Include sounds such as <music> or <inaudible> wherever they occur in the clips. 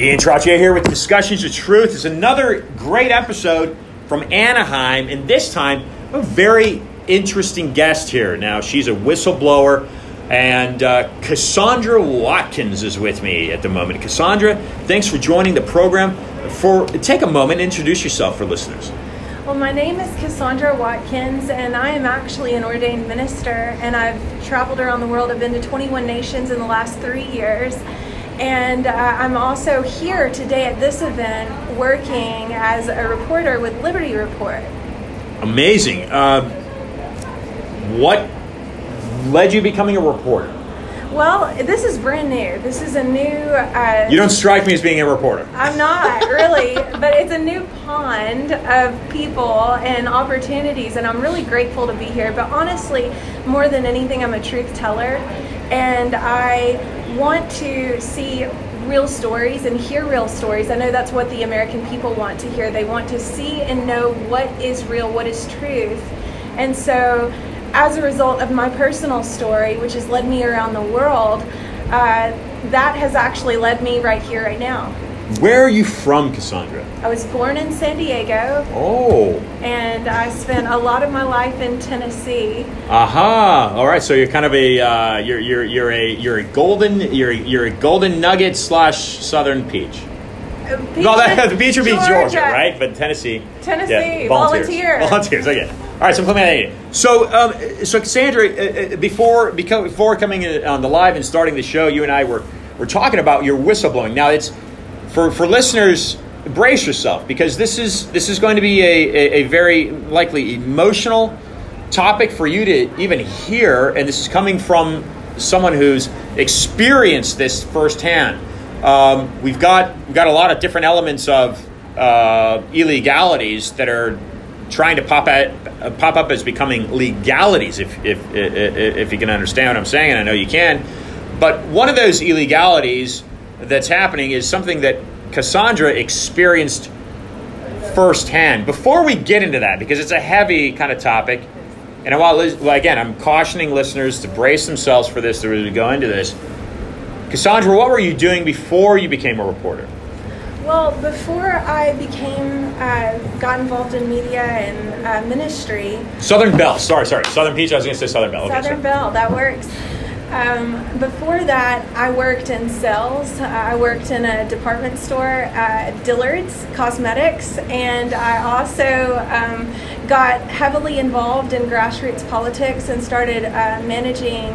Ian Trottier here with Discussions of Truth. It's another great episode from Anaheim, and this time a very interesting guest here. Now, she's a whistleblower, and uh, Kasondra Watkins is with me at the moment. Kasondra, thanks for joining the program. For take a moment, introduce yourself for listeners. Well, my name is Kasondra Watkins, and I am actually an ordained minister, and I've traveled around the world. I've been to 21 nations in the last three years and uh, I'm also here today at this event working as a reporter with Liberty Report. Amazing. Uh, what led you becoming a reporter? Well, this is brand new. This is a new. Uh, you don't strike me as being a reporter. I'm not really, <laughs> but it's a new pond of people and opportunities, and I'm really grateful to be here. But honestly, more than anything, I'm a truth teller, and I want to see real stories and hear real stories. I know that's what the American people want to hear. They want to see and know what is real, what is truth. And so, as a result of my personal story, which has led me around the world, uh, that has actually led me right here, right now. Where are you from, Kasondra? I was born in San Diego. Oh. And I spent a lot of my life in Tennessee. Aha! All right, so you're kind of a uh, you're you're you're a you're a golden you're a, you're a golden nugget slash southern peach. Uh, peach no, that, the <laughs> beach would be Georgia. Georgia, right? But Tennessee. Tennessee, yeah, volunteers. Volunteers. Okay. All right, so I'm So, um, so Kasondra, uh, uh before before coming on the live and starting the show, you and I were were talking about your whistleblowing. Now, it's for for listeners brace yourself because this is this is going to be a, a, a, very likely emotional topic for you to even hear and this is coming from someone who's experienced this firsthand. Um, we've got we've got a lot of different elements of uh, illegalities that are trying to pop at, pop up as becoming legalities if, if, if, if you can understand what I'm saying and I know you can. But one of those illegalities that's happening is something that Kasondra experienced firsthand. Before we get into that, because it's a heavy kind of topic, and I want, well, again, I'm cautioning listeners to brace themselves for this as we go into this. Kasondra, what were you doing before you became a reporter? Well, before I became, uh, got involved in media and uh, ministry. Southern Belle, sorry, sorry. Southern Peach, I was going to say Southern Belle. Southern okay, Belle, that works. Um, before that, I worked in sales. I worked in a department store at Dillard's Cosmetics, and I also um, got heavily involved in grassroots politics and started uh, managing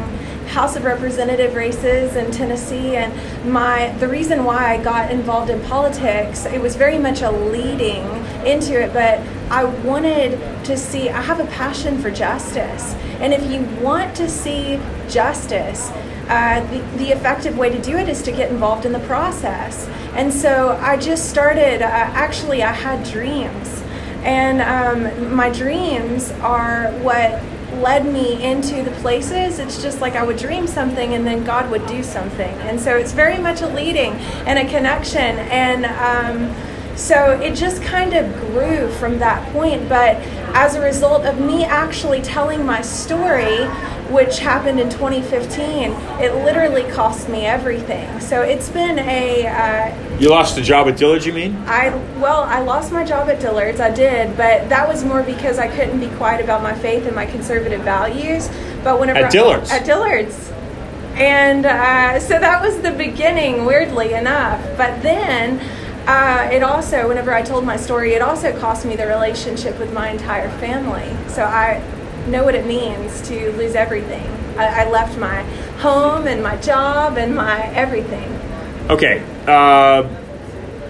House of Representative races in Tennessee. And my the reason why I got involved in politics, it was very much a leading into it, but I wanted to see. I have a passion for justice and if you want to see justice, uh, the, the effective way to do it is to get involved in the process. And so I just started, uh, actually, I had dreams. And um, my dreams are what led me into the places. It's just like I would dream something and then God would do something. And so it's very much a leading and a connection. And um, so it just kind of grew from that point. But as a result of me actually telling my story, which happened in 2015, it literally cost me everything. So it's been a. Uh, you lost the job at Dillard's, you mean? I well, I lost my job at Dillard's. I did, but that was more because I couldn't be quiet about my faith and my conservative values. But whenever at Dillard's, I, at Dillard's, and uh, so that was the beginning. Weirdly enough, but then uh, it also, whenever I told my story, it also cost me the relationship with my entire family. So I know what it means to lose everything. I, I left my home and my job and my everything. Okay. Uh,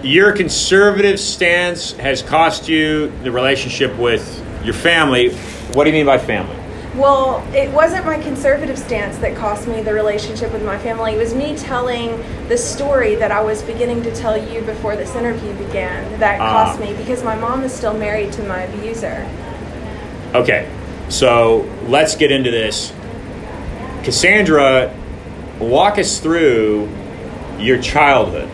your conservative stance has cost you the relationship with your family. What do you mean by family? Well, it wasn't my conservative stance that cost me the relationship with my family. It was me telling the story that I was beginning to tell you before this interview began that uh, cost me because my mom is still married to my abuser. Okay, so let's get into this. Kasondra, walk us through your childhood.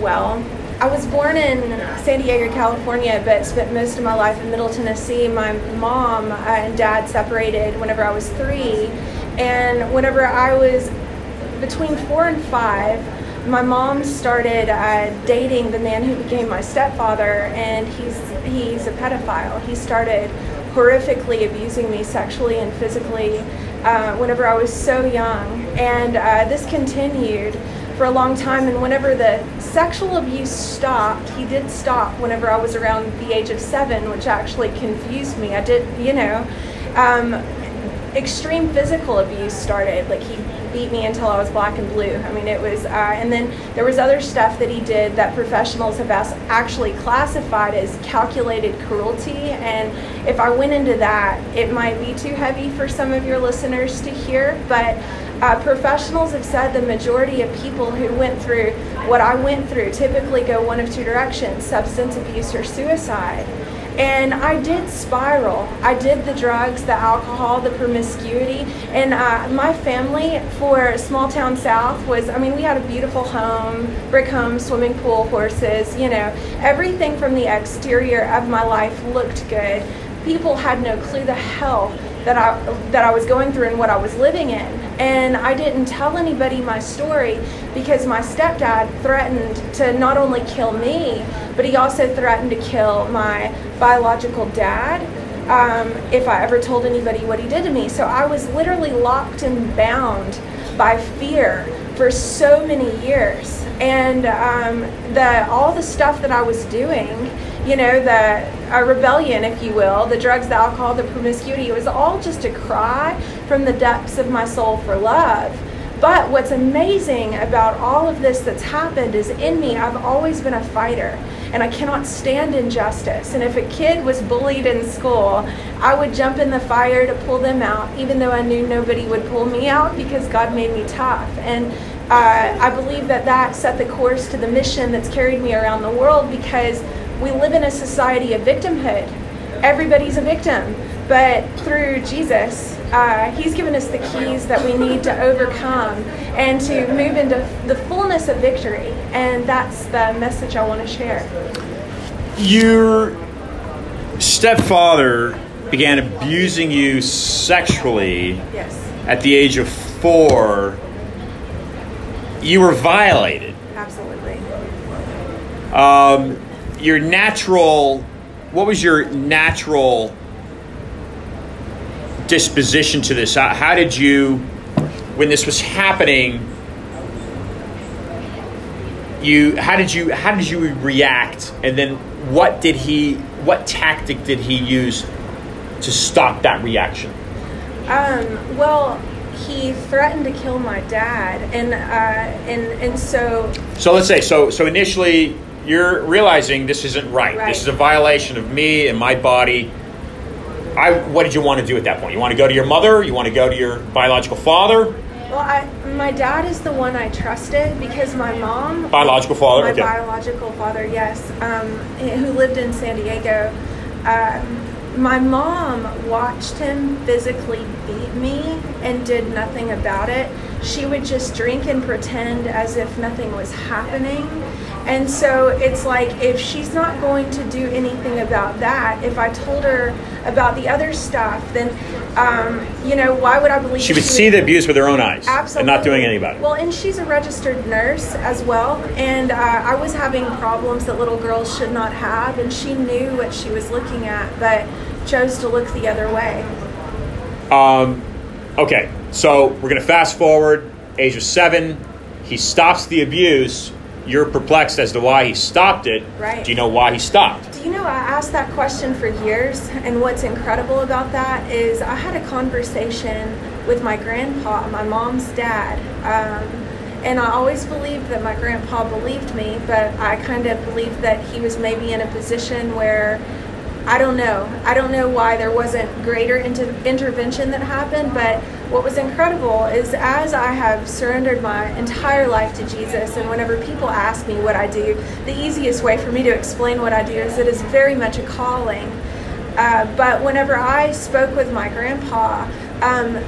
Well, I was born in San Diego, California, but spent most of my life in Middle Tennessee. My mom and dad separated whenever I was three, and whenever I was between four and five, my mom started uh, dating the man who became my stepfather, and he's he's a pedophile. He started horrifically abusing me sexually and physically uh, whenever I was so young, and uh, this continued for a long time. And whenever the sexual abuse stopped, he did stop whenever I was around the age of seven, which actually confused me. I did, you know. Um, extreme physical abuse started. Like he beat me until I was black and blue. I mean, it was, uh, and then there was other stuff that he did that professionals have actually classified as calculated cruelty. And if I went into that, it might be too heavy for some of your listeners to hear, but. Uh, professionals have said the majority of people who went through what I went through typically go one of two directions substance abuse or suicide. And I did spiral. I did the drugs, the alcohol, the promiscuity. And uh, my family for small town South was, I mean, we had a beautiful home, brick home, swimming pool, horses, you know, everything from the exterior of my life looked good. People had no clue the hell that I that I was going through and what I was living in. And I didn't tell anybody my story because my stepdad threatened to not only kill me, but he also threatened to kill my biological dad um, if I ever told anybody what he did to me. So I was literally locked and bound by fear for so many years. And um, the all the stuff that I was doing you know, the a rebellion, if you will, the drugs, the alcohol, the promiscuity. It was all just a cry from the depths of my soul for love. But what's amazing about all of this that's happened is in me, I've always been a fighter and I cannot stand injustice. And if a kid was bullied in school, I would jump in the fire to pull them out, even though I knew nobody would pull me out because God made me tough. And uh, I believe that that set the course to the mission that's carried me around the world because we live in a society of victimhood. Everybody's a victim. But through Jesus, uh, He's given us the keys that we need to overcome and to move into the fullness of victory. And that's the message I want to share. Your stepfather began abusing you sexually yes. at the age of four. You were violated. Absolutely. Um, your natural what was your natural disposition to this? How, how did you when this was happening you how did you how did you react? And then what did he what tactic did he use to stop that reaction? Um, well he threatened to kill my dad and uh, and and so so let's say so so initially you're realizing this isn't right. right. This is a violation of me and my body. I, what did you want to do at that point? You want to go to your mother? You want to go to your biological father? Well, I, my dad is the one I trusted because my mom, biological father, my okay. biological father, yes, um, who lived in San Diego. Um, my mom watched him physically beat me and did nothing about it. She would just drink and pretend as if nothing was happening and so it's like if she's not going to do anything about that, if I told her about the other stuff, then um, you know why would I believe she would she see would, the abuse with her own eyes, absolutely, and not doing anything about it. Well, and she's a registered nurse as well, and uh, I was having problems that little girls should not have, and she knew what she was looking at, but chose to look the other way. Um, okay, so we're gonna fast forward. Age of seven, he stops the abuse you're perplexed as to why he stopped it. Right. Do you know why he stopped? Do you know, I asked that question for years, and what's incredible about that is I had a conversation with my grandpa, my mom's dad. Um, and I always believed that my grandpa believed me, but I kind of believed that he was maybe in a position where I don't know. I don't know why there wasn't greater inter- intervention that happened, but what was incredible is as I have surrendered my entire life to Jesus, and whenever people ask me what I do, the easiest way for me to explain what I do is it is very much a calling. Uh, but whenever I spoke with my grandpa, um,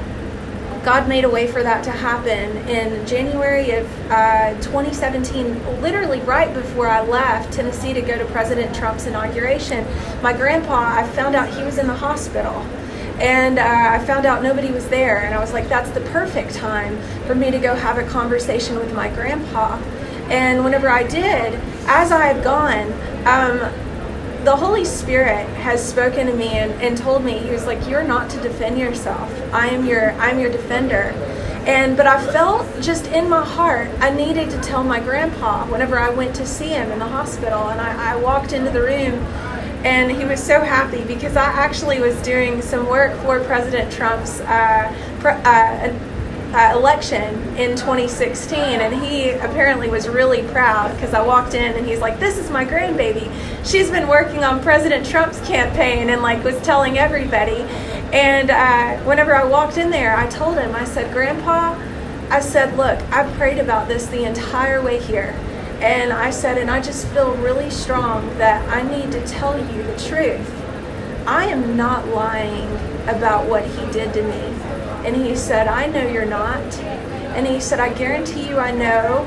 God made a way for that to happen in January of uh, 2017, literally right before I left Tennessee to go to President Trump's inauguration. My grandpa, I found out he was in the hospital. And uh, I found out nobody was there, and I was like, that's the perfect time for me to go have a conversation with my grandpa. And whenever I did, as I had gone, um, the Holy Spirit has spoken to me and, and told me, He was like, You're not to defend yourself. I am your I'm your defender. And but I felt just in my heart I needed to tell my grandpa whenever I went to see him in the hospital and I, I walked into the room and he was so happy because I actually was doing some work for President Trump's uh, pre- uh, uh, election in 2016, and he apparently was really proud because I walked in and he's like, "This is my grandbaby. She's been working on President Trump's campaign and like was telling everybody." And uh, whenever I walked in there, I told him, I said, "Grandpa," I said, "Look, I prayed about this the entire way here." And I said, and I just feel really strong that I need to tell you the truth. I am not lying about what he did to me. And he said, I know you're not. And he said, I guarantee you I know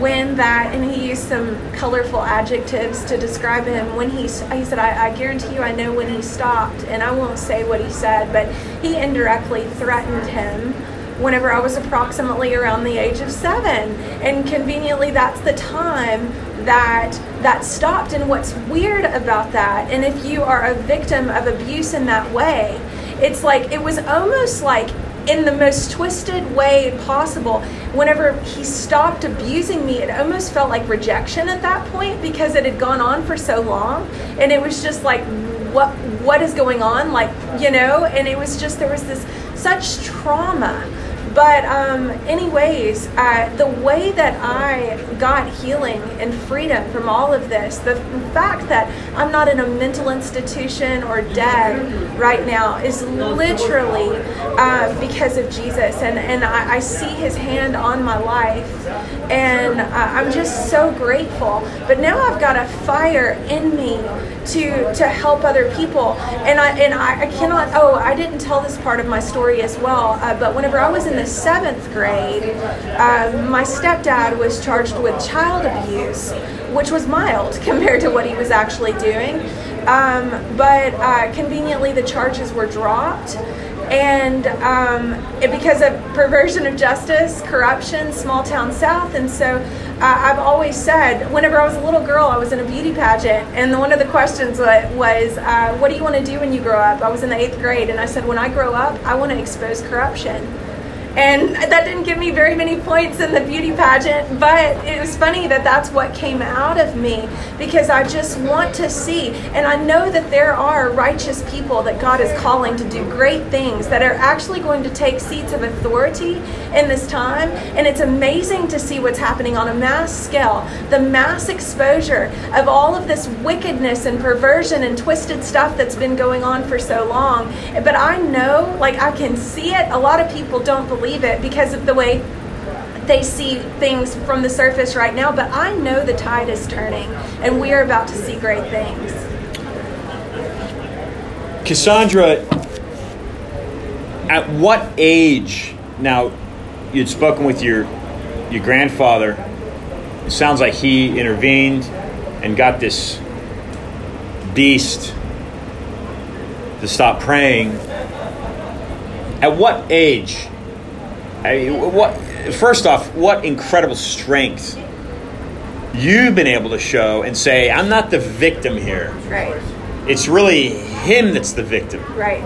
when that, and he used some colorful adjectives to describe him. When he, he said, I, I guarantee you I know when he stopped. And I won't say what he said, but he indirectly threatened him whenever I was approximately around the age of seven. And conveniently, that's the time that that stopped. And what's weird about that, and if you are a victim of abuse in that way, it's like it was almost like in the most twisted way possible. Whenever he stopped abusing me, it almost felt like rejection at that point because it had gone on for so long. And it was just like, what what is going on? Like, you know, and it was just there was this such trauma but um, anyways uh, the way that i got healing and freedom from all of this the fact that i'm not in a mental institution or dead right now is literally uh, because of jesus. And, and I, I, see his hand on my life and uh, i'm just so grateful but now i've got a fire in me to to help other people and i and i, I cannot oh i didn't tell this part of my story as well uh, but whenever i was in the seventh grade, uh, my stepdad was charged with child abuse, which was mild <laughs> compared to what he was actually doing. Um, but uh, conveniently, the charges were dropped. And um, it, because of perversion of justice, corruption, small town South. And so uh, I've always said, whenever I was a little girl, I was in a beauty pageant. And one of the questions was, uh, What do you want to do when you grow up? I was in the eighth grade. And I said, When I grow up, I want to expose corruption. And that didn't give me very many points in the beauty pageant, but it was funny that that's what came out of me because I just want to see. And I know that there are righteous people that God is calling to do great things that are actually going to take seats of authority in this time. And it's amazing to see what's happening on a mass scale the mass exposure of all of this wickedness and perversion and twisted stuff that's been going on for so long. But I know, like, I can see it. A lot of people don't believe it because of the way they see things from the surface right now, but I know the tide is turning and we are about to see great things. Kasondra, at what age now you'd spoken with your your grandfather? It sounds like he intervened and got this beast to stop praying. At what age I mean, what? First off, what incredible strength you've been able to show and say, "I'm not the victim here." Right. It's really him that's the victim. Right.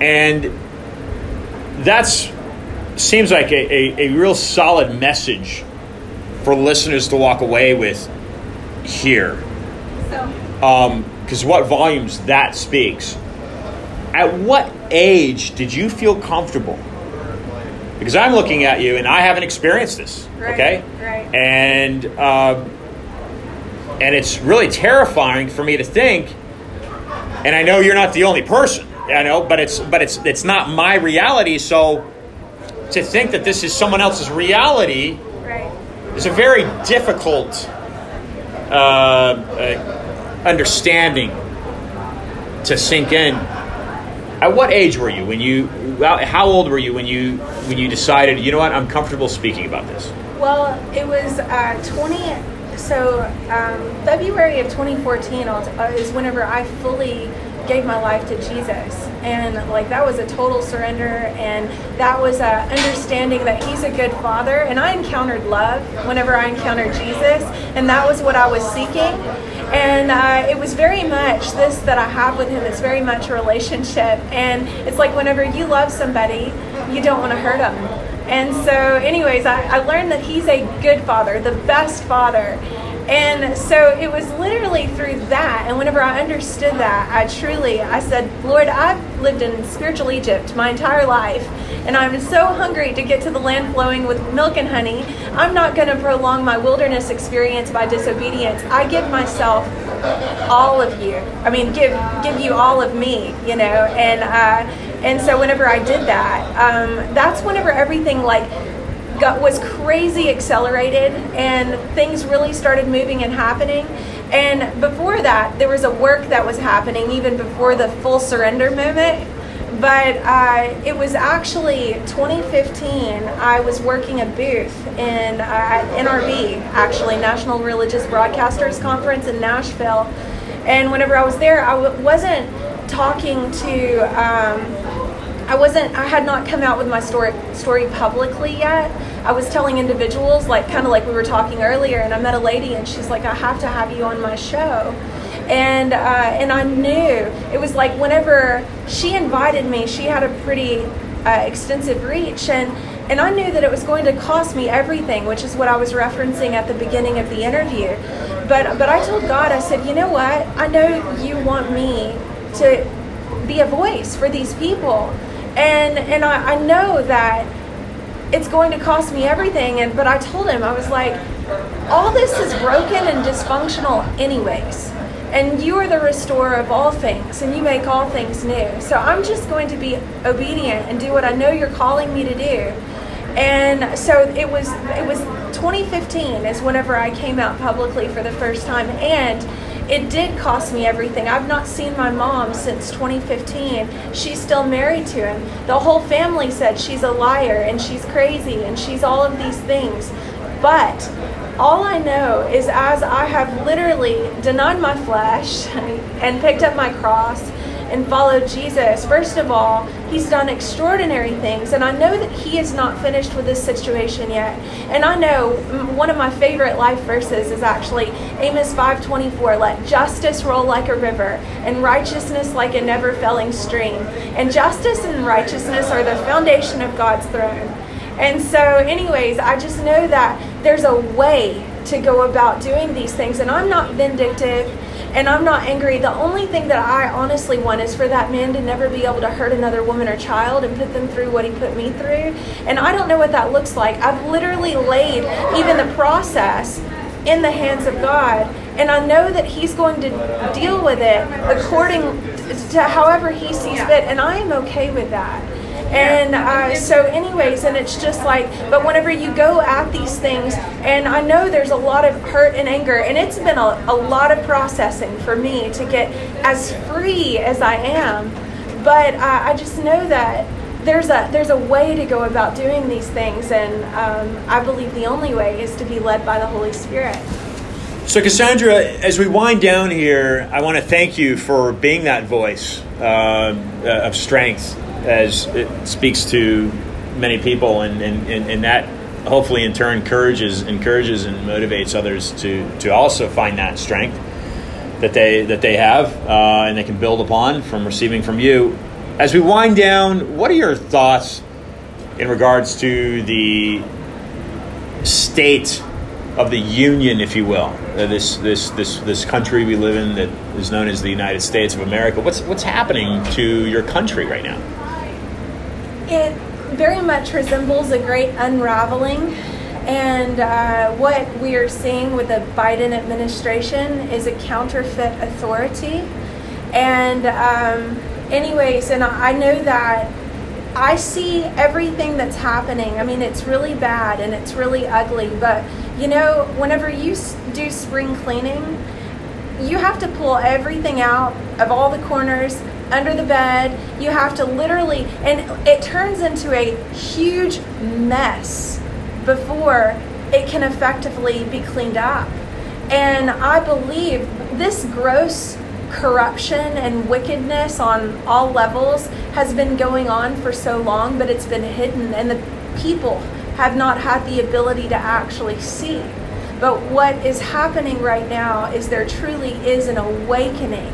And that's seems like a, a, a real solid message for listeners to walk away with here. Because um, what volumes that speaks. At what age did you feel comfortable? Because I'm looking at you and I haven't experienced this. Right, okay, right. and uh, and it's really terrifying for me to think. And I know you're not the only person. I know, but it's but it's it's not my reality. So to think that this is someone else's reality right. is a very difficult uh, uh, understanding to sink in at what age were you when you? How old were you when you when you decided? You know what? I'm comfortable speaking about this. Well, it was uh, 20. So um, February of 2014 uh, is whenever I fully gave my life to Jesus. And like that was a total surrender and that was a understanding that he's a good father and I encountered love whenever I encountered Jesus and that was what I was seeking. And uh, it was very much this that I have with him is very much a relationship. And it's like whenever you love somebody, you don't want to hurt them. And so, anyways, I, I learned that he's a good father, the best father. And so it was literally through that. And whenever I understood that, I truly, I said, Lord, I've lived in spiritual Egypt my entire life. And I'm so hungry to get to the land flowing with milk and honey. I'm not going to prolong my wilderness experience by disobedience. I give myself all of you. I mean, give give you all of me, you know. And uh, and so whenever I did that, um, that's whenever everything like got was crazy accelerated and things really started moving and happening. And before that, there was a work that was happening even before the full surrender moment. But uh, it was actually 2015. I was working a booth in uh, NRB, actually National Religious Broadcasters Conference in Nashville. And whenever I was there, I w- wasn't talking to. Um, I wasn't I had not come out with my story story publicly yet. I was telling individuals like kind of like we were talking earlier and I met a lady and she's like I have to have you on my show. And uh, and I knew it was like whenever she invited me, she had a pretty uh, extensive reach and and I knew that it was going to cost me everything, which is what I was referencing at the beginning of the interview. But but I told God, I said, you know what? I know you want me to be a voice for these people and and I, I know that it's going to cost me everything and but i told him i was like all this is broken and dysfunctional anyways. And you are the restorer of all things and you make all things new. So i'm just going to be obedient and do what i know you're calling me to do. And so it was it was 2015 is whenever i came out publicly for the first time. And it did cost me everything. I've not seen my mom since 2015. She's still married to him. The whole family said she's a liar and she's crazy and she's all of these things. But all I know is as I have literally denied my flesh <laughs> and picked up my cross and follow Jesus, first of all, He's done extraordinary things. And I know that He is not finished with this situation yet. And I know one of my favorite life verses is actually Amos 5:24, let justice roll like a river and righteousness like a never-failing stream. And justice and righteousness are the foundation of God's throne. And so anyways, I just know that there's a way to go about doing these things and I'm not vindictive and I'm not angry. The only thing that I honestly want is for that man to never be able to hurt another woman or child and put them through what he put me through. And I don't know what that looks like. I've literally laid even the process in the hands of God. And I know that He's going to deal with it according to however He sees fit. And I am okay with that. And uh, so, anyways, and it's just like, but whenever you go at these things, and I know there's a lot of hurt and anger, and it's been a, a lot of processing for me to get as free as I am. But uh, I just know that there's a there's a way to go about doing these things, and um, I believe the only way is to be led by the Holy Spirit. So, Kasondra, as we wind down here, I want to thank you for being that voice uh, of strength as it speaks to many people, and, and, and, that hopefully in turn encourages encourages and motivates others to to also find that strength that they that they have uh, and they can build upon from receiving from you. As we wind down, what are your thoughts in regards to the state of the union, if you will, uh, this this this this country we live in that is known as the United States of America? What's what's happening to your country right now? It very much resembles a great unraveling. And uh, what we are seeing with the Biden administration is a counterfeit authority. And, um, anyways, and I know that I see everything that's happening. I mean, it's really bad and it's really ugly. But, you know, whenever you do spring cleaning, you have to pull everything out of all the corners under the bed. You have to literally, and it turns into a huge mess before it can effectively be cleaned up. And I believe this gross corruption and wickedness on all levels has been going on for so long, but it's been hidden, and the people have not had the ability to actually see. But what is happening right now is there truly is an awakening.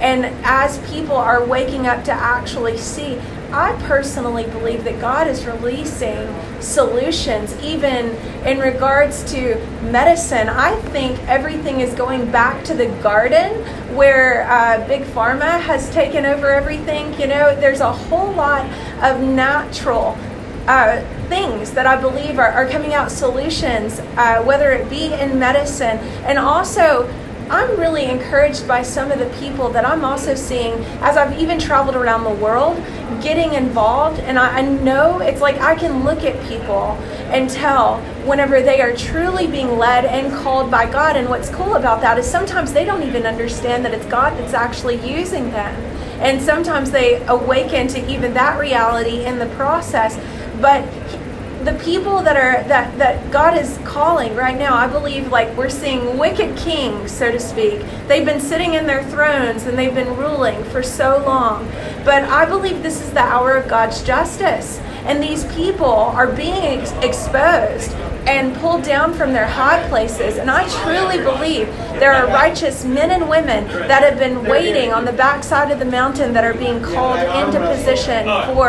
And as people are waking up to actually see, I personally believe that God is releasing solutions, even in regards to medicine. I think everything is going back to the garden where uh, Big Pharma has taken over everything. You know, there's a whole lot of natural. Uh, things that I believe are, are coming out solutions, uh, whether it be in medicine and also I'm really encouraged by some of the people that I'm also seeing as I've even traveled around the world getting involved. And I, I, know it's like I can look at people and tell whenever they are truly being led and called by God. And what's cool about that is sometimes they don't even understand that it's God that's actually using them. And sometimes they awaken to even that reality in the process. But the people that are that that God is calling right now, I believe like we're seeing wicked kings, so to speak. They've been sitting in their thrones and they've been ruling for so long. But I believe this is the hour of God's justice. And these people are being ex- exposed and pulled down from their high places. And I truly believe there are righteous men and women that have been waiting on the backside of the mountain that are being called into position for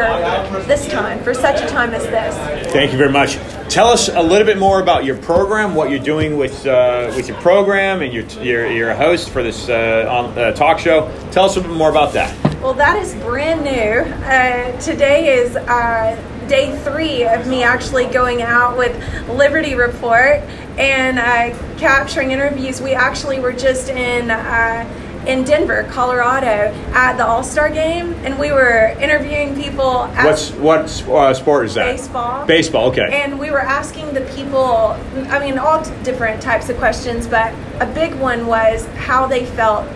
this time, for such a time as this. Thank you very much. Tell us a little bit more about your program, what you're doing with uh, with your program, and you're, you're, you're a host for this uh, on, uh, talk show. Tell us a little bit more about that. Well, that is brand new. Uh, today is uh, day three of me actually going out with Liberty Report and uh, capturing interviews. We actually were just in uh, in Denver, Colorado, at the All Star Game, and we were interviewing people. What's what uh, sport is that? Baseball. Baseball. Okay. And we were asking the people. I mean, all different types of questions, but a big one was how they felt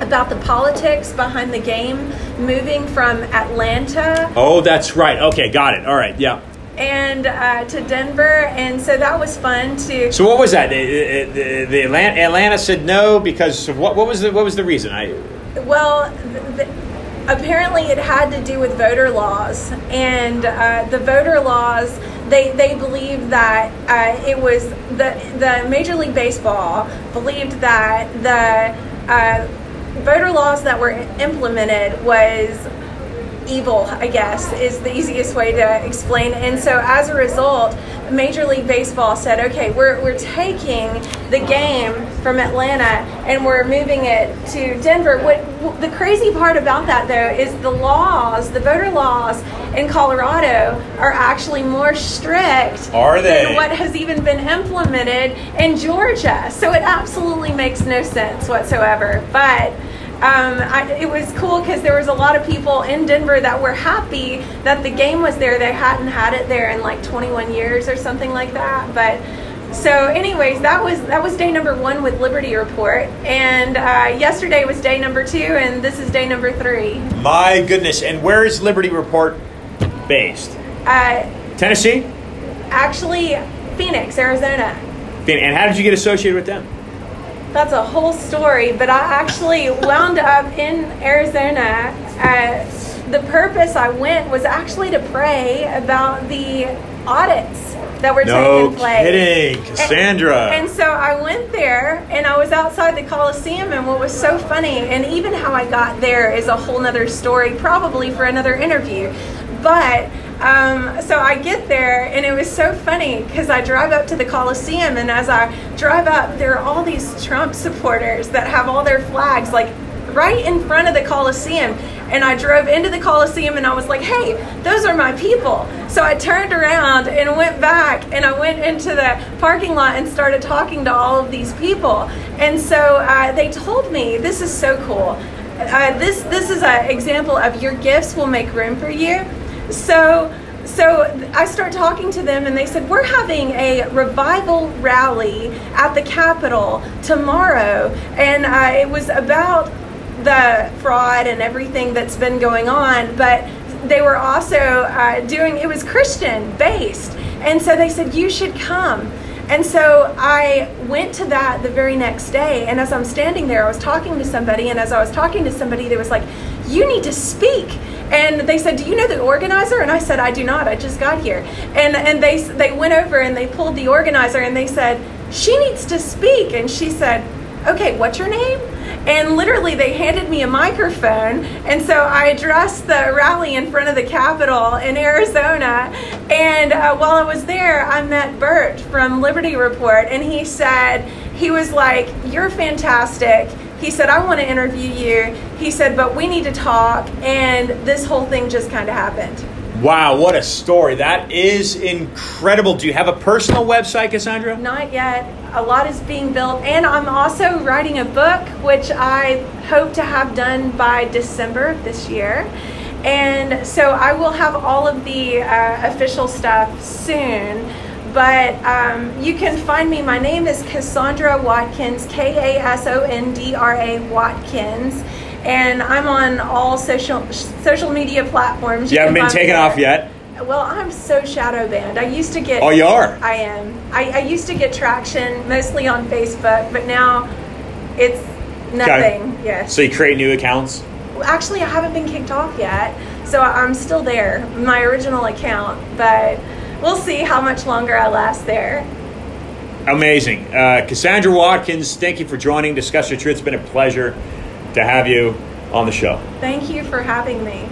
about the politics behind the game moving from Atlanta. Oh, that's right. Okay, got it. All right, yeah. And uh, to Denver, and so that was fun to. So what was that? The, the, the Atlanta, Atlanta, said no because what? What was the what was the reason? I. Well, the, apparently it had to do with voter laws, and uh, the voter laws. They, they believed that uh, it was the the Major League Baseball believed that the uh, voter laws that were implemented was evil, I guess, is the easiest way to explain. And so as a result, Major League Baseball said, okay, we're, we're taking the game from Atlanta and we're moving it to Denver. What the crazy part about that though is the laws, the voter laws in Colorado are actually more strict are they? than what has even been implemented in Georgia. So it absolutely makes no sense whatsoever. But um, I, it was cool because there was a lot of people in Denver that were happy that the game was there. They hadn't had it there in like 21 years or something like that. But so, anyways, that was that was day number one with Liberty Report, and uh, yesterday was day number two, and this is day number three. My goodness! And where is Liberty Report based? Uh, Tennessee. Actually, Phoenix, Arizona. And how did you get associated with them? That's a whole story, but I actually <laughs> wound up in Arizona. Uh, the purpose I went was actually to pray about the audits that were no taking place. No kidding, Kasondra. And, and, so I went there, and I was outside the Coliseum, and what was so funny, and even how I got there is a whole nother story, probably for another interview. But um, so I get there, and it was so funny because I drive up to the Coliseum, and as I drive up, there are all these Trump supporters that have all their flags like right in front of the Coliseum. And I drove into the Coliseum and I was like, hey, those are my people. So I turned around and went back and I went into the parking lot and started talking to all of these people. And so uh, they told me, this is so cool. Uh, this this is an example of your gifts will make room for you. So so I start talking to them, and they said, We're having a revival rally at the Capitol tomorrow. And uh, it was about the fraud and everything that's been going on, but they were also uh, doing it was Christian based. And so they said, You should come. And so I went to that the very next day. And as I'm standing there, I was talking to somebody. And as I was talking to somebody, they was like, You need to speak. And they said, "Do you know the organizer?" And I said, "I do not. I just got here." And and they they went over and they pulled the organizer and they said, "She needs to speak." And she said, "Okay, what's your name?" And literally, they handed me a microphone. And so I addressed the rally in front of the Capitol in Arizona. And uh, while I was there, I met Bert from Liberty Report. And he said, he was like, You're fantastic. He said, I want to interview you. He said, but we need to talk. And this whole thing just kind of happened. Wow, what a story. That is incredible. Do you have a personal website, Kasondra? Not yet. A lot is being built. And I'm also writing a book, which I hope to have done by December of this year. And so I will have all of the uh, official stuff soon. But um, you can find me. My name is Kasondra Watkins, K A S O N D R A Watkins. And I'm on all social social media platforms. You, you haven't been taken off yet? Well, I'm so shadow banned. I used to get. Oh, you are? I am. I, I used to get traction mostly on Facebook, but now it's nothing. Okay. Yes. So you create new accounts? Well, actually, I haven't been kicked off yet. So I'm still there, my original account. But we'll see how much longer I last there. Amazing. Uh, Kasondra Watkins, thank you for joining Discuss Your Truth. It's been a pleasure to have you on the show. Thank you for having me.